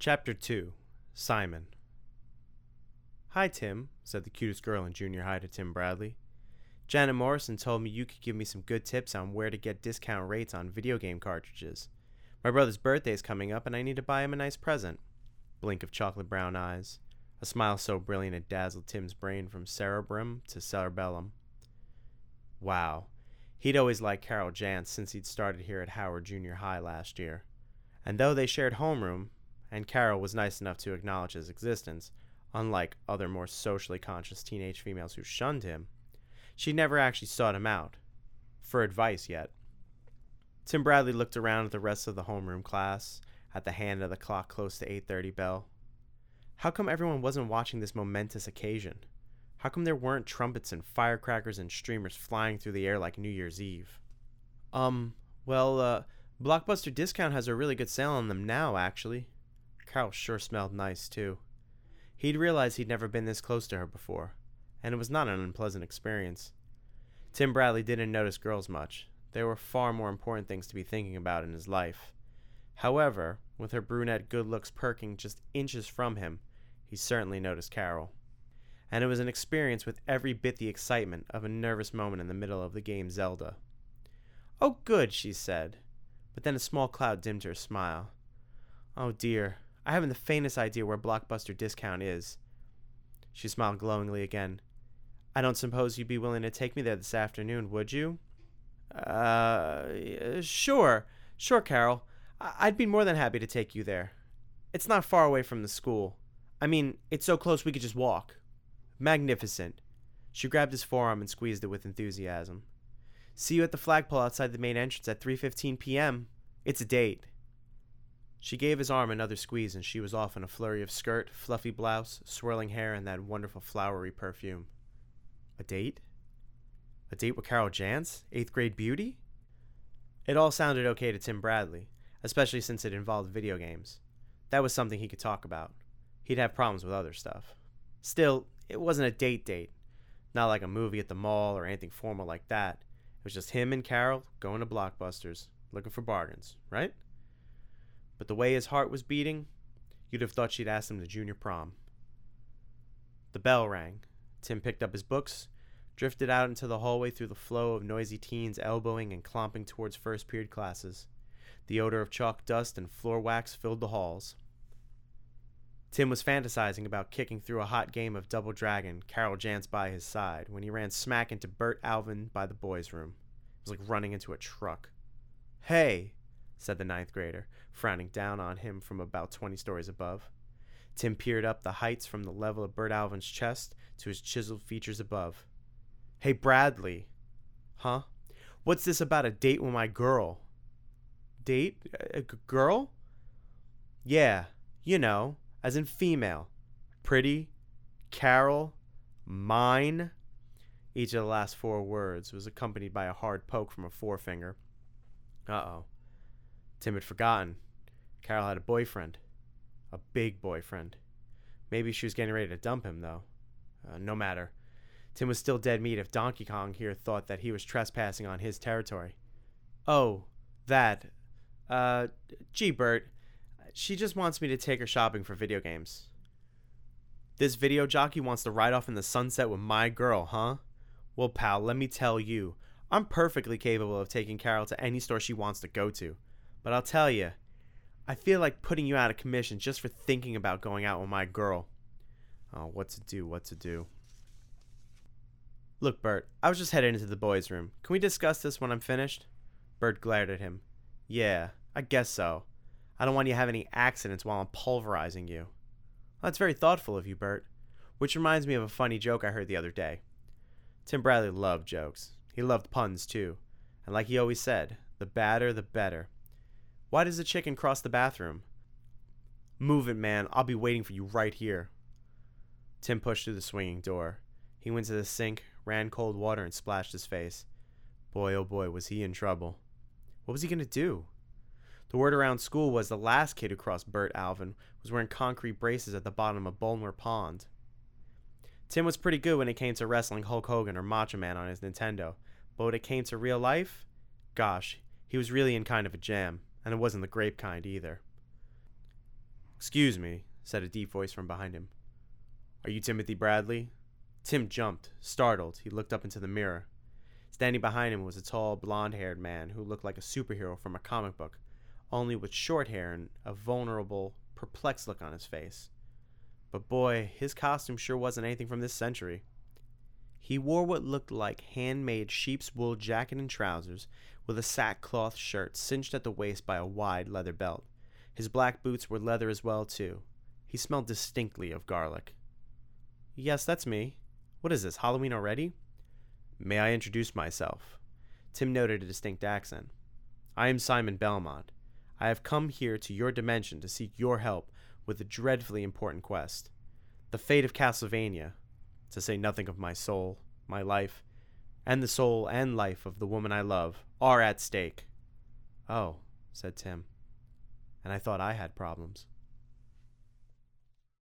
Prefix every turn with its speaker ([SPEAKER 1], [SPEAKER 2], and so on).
[SPEAKER 1] Chapter 2 Simon Hi, Tim, said the cutest girl in junior high to Tim Bradley. Janet Morrison told me you could give me some good tips on where to get discount rates on video game cartridges. My brother's birthday is coming up and I need to buy him a nice present. Blink of chocolate brown eyes. A smile so brilliant it dazzled Tim's brain from cerebrum to cerebellum. Wow. He'd always liked Carol Jantz since he'd started here at Howard Junior High last year. And though they shared homeroom, and Carol was nice enough to acknowledge his existence, unlike other more socially conscious teenage females who shunned him. She never actually sought him out for advice yet. Tim Bradley looked around at the rest of the homeroom class, at the hand of the clock close to 8:30 bell. How come everyone wasn't watching this momentous occasion? How come there weren't trumpets and firecrackers and streamers flying through the air like New Year's Eve? Um, well, uh, Blockbuster Discount has a really good sale on them now, actually. Carol sure smelled nice, too. He'd realized he'd never been this close to her before, and it was not an unpleasant experience. Tim Bradley didn't notice girls much. There were far more important things to be thinking about in his life. However, with her brunette good looks perking just inches from him, he certainly noticed Carol. And it was an experience with every bit the excitement of a nervous moment in the middle of the game Zelda. Oh, good, she said. But then a small cloud dimmed her smile. Oh dear, I haven't the faintest idea where Blockbuster Discount is. She smiled glowingly again. I don't suppose you'd be willing to take me there this afternoon, would you? Uh, sure. Sure, Carol. I'd be more than happy to take you there. It's not far away from the school. I mean, it's so close we could just walk. Magnificent. She grabbed his forearm and squeezed it with enthusiasm. See you at the flagpole outside the main entrance at 3:15 p.m. It's a date. She gave his arm another squeeze and she was off in a flurry of skirt, fluffy blouse, swirling hair, and that wonderful flowery perfume. A date? A date with Carol Jantz, eighth grade beauty? It all sounded okay to Tim Bradley, especially since it involved video games. That was something he could talk about. He'd have problems with other stuff. Still, it wasn't a date date. Not like a movie at the mall or anything formal like that. It was just him and Carol going to Blockbusters, looking for bargains, right? But the way his heart was beating, you'd have thought she'd asked him to junior prom. The bell rang. Tim picked up his books, drifted out into the hallway through the flow of noisy teens elbowing and clomping towards first period classes. The odor of chalk dust and floor wax filled the halls. Tim was fantasizing about kicking through a hot game of Double Dragon, Carol Jantz by his side, when he ran smack into Bert Alvin by the boys' room. It was like running into a truck. Hey, said the ninth grader, frowning down on him from about twenty stories above. Tim peered up the heights from the level of Bert Alvin's chest to his chiseled features above. Hey, Bradley. Huh? What's this about a date with my girl? Date? A g- girl? Yeah, you know, as in female. Pretty, Carol, mine. Each of the last four words was accompanied by a hard poke from a forefinger. Uh oh. Tim had forgotten. Carol had a boyfriend. A big boyfriend. Maybe she was getting ready to dump him, though. Uh, no matter. Tim was still dead meat if Donkey Kong here thought that he was trespassing on his territory. Oh, that. Uh, gee, Bert. She just wants me to take her shopping for video games. This video jockey wants to ride off in the sunset with my girl, huh? Well, pal, let me tell you, I'm perfectly capable of taking Carol to any store she wants to go to. But I'll tell you, I feel like putting you out of commission just for thinking about going out with my girl. Oh, what to do, what to do. Look, Bert, I was just headed into the boys' room. Can we discuss this when I'm finished? Bert glared at him. Yeah, I guess so. I don't want you to have any accidents while I'm pulverizing you. Well, that's very thoughtful of you, Bert. Which reminds me of a funny joke I heard the other day. Tim Bradley loved jokes. He loved puns, too. And like he always said, the badder, the better. Why does the chicken cross the bathroom? Move it, man. I'll be waiting for you right here. Tim pushed through the swinging door. He went to the sink, ran cold water, and splashed his face. Boy, oh boy, was he in trouble. What was he going to do? The word around school was the last kid who crossed Bert Alvin was wearing concrete braces at the bottom of Bolmer Pond. Tim was pretty good when it came to wrestling Hulk Hogan or Macho Man on his Nintendo, but when it came to real life, gosh, he was really in kind of a jam, and it wasn't the grape kind either. Excuse me, said a deep voice from behind him. Are you Timothy Bradley? Tim jumped, startled. He looked up into the mirror. Standing behind him was a tall, blond haired man who looked like a superhero from a comic book, only with short hair and a vulnerable, perplexed look on his face. But boy, his costume sure wasn't anything from this century. He wore what looked like handmade sheep's wool jacket and trousers, with a sackcloth shirt cinched at the waist by a wide leather belt. His black boots were leather as well, too. He smelled distinctly of garlic. Yes, that's me. What is this, Halloween already? May I introduce myself? Tim noted a distinct accent. I am Simon Belmont. I have come here to your dimension to seek your help with a dreadfully important quest. The fate of Castlevania, to say nothing of my soul, my life, and the soul and life of the woman I love, are at stake. Oh, said Tim. And I thought I had problems.